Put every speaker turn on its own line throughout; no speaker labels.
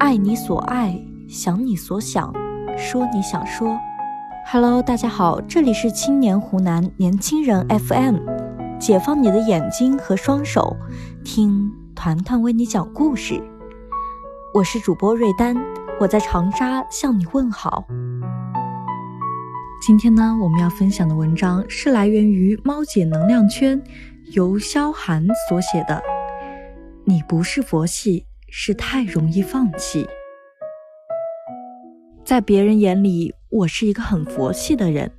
爱你所爱，想你所想，说你想说。Hello，大家好，这里是青年湖南年轻人 FM，解放你的眼睛和双手，听团团为你讲故事。我是主播瑞丹，我在长沙向你问好。今天呢，我们要分享的文章是来源于猫姐能量圈，由萧寒所写的。你不是佛系，是太容易放弃。在别人眼里，我是一个很佛系的人。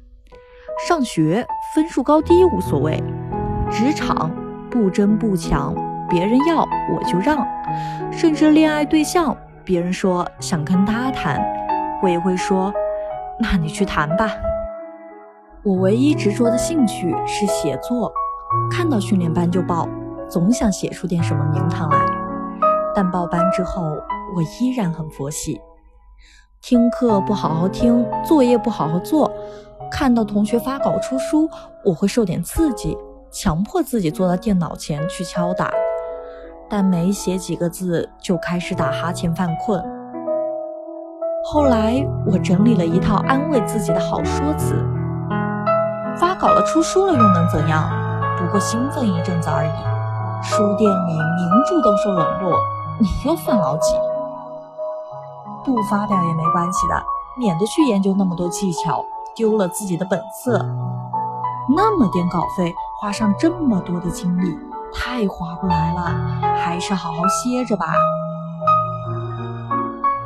上学分数高低无所谓，职场不争不抢，别人要我就让。甚至恋爱对象，别人说想跟他谈，我也会说，那你去谈吧。我唯一执着的兴趣是写作，看到训练班就报，总想写出点什么名堂来。但报班之后，我依然很佛系，听课不好好听，作业不好好做，看到同学发稿出书，我会受点刺激，强迫自己坐到电脑前去敲打，但没写几个字就开始打哈欠犯困。后来我整理了一套安慰自己的好说辞。发稿了，出书了，又能怎样？不过兴奋一阵子而已。书店里名著都受冷落，你又算老几？不发表也没关系的，免得去研究那么多技巧，丢了自己的本色。那么点稿费，花上这么多的精力，太划不来了。还是好好歇着吧。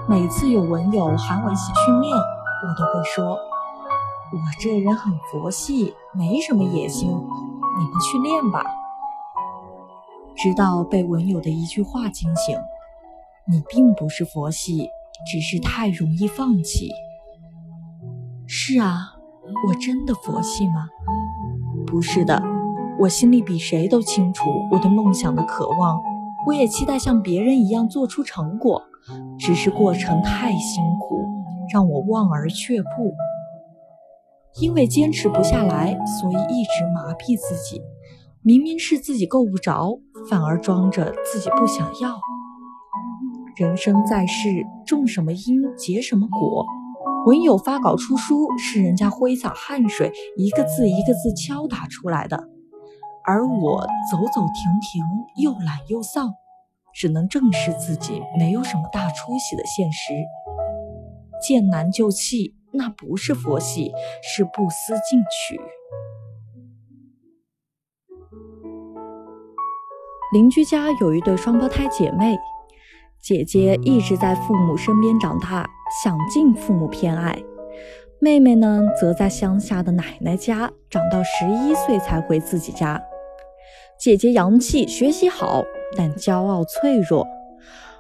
每次有文友喊我一起训练，我都会说。我这人很佛系，没什么野心，你们去练吧。直到被文友的一句话惊醒：你并不是佛系，只是太容易放弃。是啊，我真的佛系吗？不是的，我心里比谁都清楚我对梦想的渴望，我也期待像别人一样做出成果，只是过程太辛苦，让我望而却步。因为坚持不下来，所以一直麻痹自己。明明是自己够不着，反而装着自己不想要。人生在世，种什么因结什么果。文友发稿出书，是人家挥洒汗水，一个字一个字敲打出来的。而我走走停停，又懒又丧，只能正视自己没有什么大出息的现实。见难就弃。那不是佛系，是不思进取。邻居家有一对双胞胎姐妹，姐姐一直在父母身边长大，享尽父母偏爱；妹妹呢，则在乡下的奶奶家长到十一岁才回自己家。姐姐洋气，学习好，但骄傲脆弱；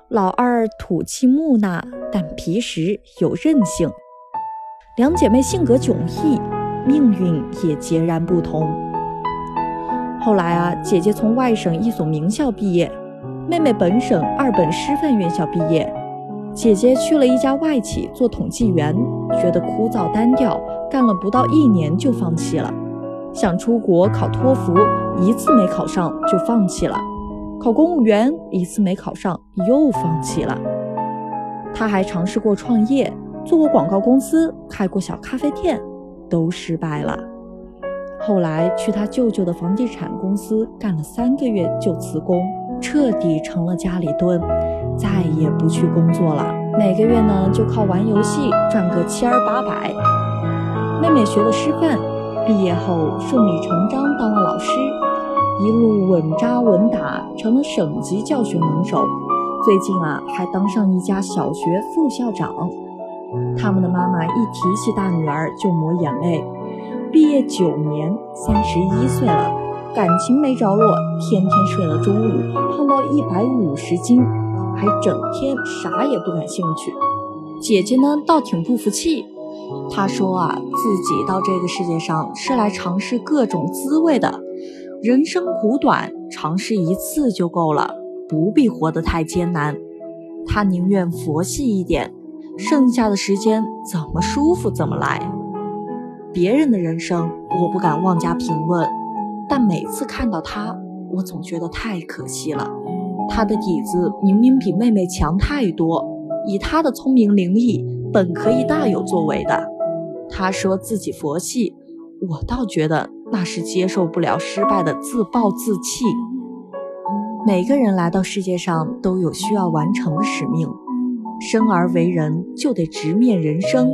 老二土气木讷，但皮实有韧性。两姐妹性格迥异，命运也截然不同。后来啊，姐姐从外省一所名校毕业，妹妹本省二本师范院校毕业。姐姐去了一家外企做统计员，觉得枯燥单调，干了不到一年就放弃了。想出国考托福，一次没考上就放弃了；考公务员，一次没考上又放弃了。她还尝试过创业。做过广告公司，开过小咖啡店，都失败了。后来去他舅舅的房地产公司干了三个月就辞工，彻底成了家里蹲，再也不去工作了。每个月呢就靠玩游戏赚个七儿八百。妹妹学了师范，毕业后顺理成章当了老师，一路稳扎稳打，成了省级教学能手。最近啊还当上一家小学副校长。他们的妈妈一提起大女儿就抹眼泪。毕业九年，三十一岁了，感情没着落，天天睡了中午，胖到一百五十斤，还整天啥也不感兴趣。姐姐呢，倒挺不服气。她说啊，自己到这个世界上是来尝试各种滋味的，人生苦短，尝试一次就够了，不必活得太艰难。她宁愿佛系一点。剩下的时间怎么舒服怎么来。别人的人生我不敢妄加评论，但每次看到他，我总觉得太可惜了。他的底子明明比妹妹强太多，以他的聪明伶俐，本可以大有作为的。他说自己佛系，我倒觉得那是接受不了失败的自暴自弃。每个人来到世界上都有需要完成的使命，生而为人就得直面人生，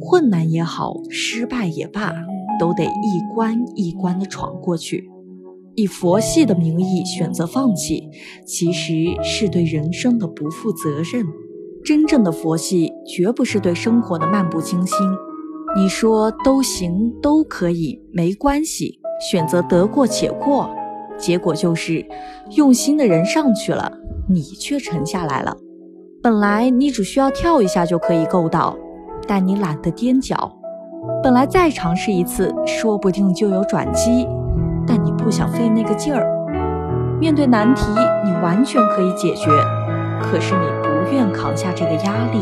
困难也好，失败也罢，都得一关一关的闯过去。以佛系的名义选择放弃，其实是对人生的不负责任。真正的佛系绝不是对生活的漫不经心。你说都行，都可以，没关系，选择得过且过。结果就是，用心的人上去了，你却沉下来了。本来你只需要跳一下就可以够到，但你懒得踮脚。本来再尝试一次，说不定就有转机，但你不想费那个劲儿。面对难题，你完全可以解决，可是你不愿扛下这个压力。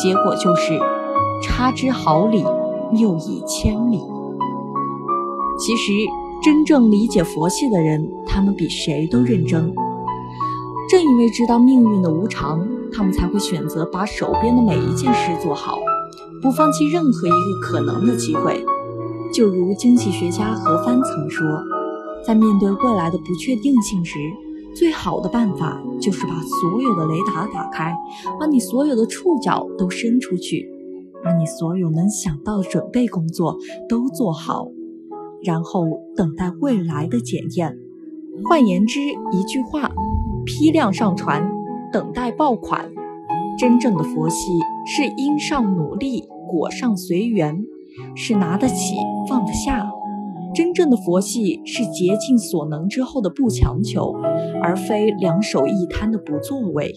结果就是，差之毫厘，谬以千里。其实。真正理解佛系的人，他们比谁都认真。正因为知道命运的无常，他们才会选择把手边的每一件事做好，不放弃任何一个可能的机会。就如经济学家何帆曾说，在面对未来的不确定性时，最好的办法就是把所有的雷达打开，把你所有的触角都伸出去，把你所有能想到的准备工作都做好。然后等待未来的检验。换言之，一句话：批量上传，等待爆款。真正的佛系是因上努力，果上随缘，是拿得起放得下。真正的佛系是竭尽所能之后的不强求，而非两手一摊的不作为。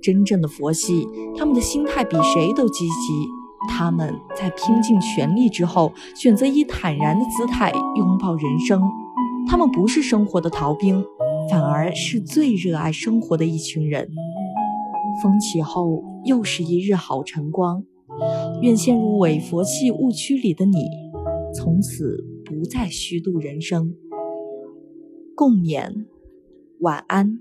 真正的佛系，他们的心态比谁都积极。他们在拼尽全力之后，选择以坦然的姿态拥抱人生。他们不是生活的逃兵，反而是最热爱生活的一群人。风起后，又是一日好晨光。愿陷入伪佛系误区里的你，从此不再虚度人生。共勉，晚安。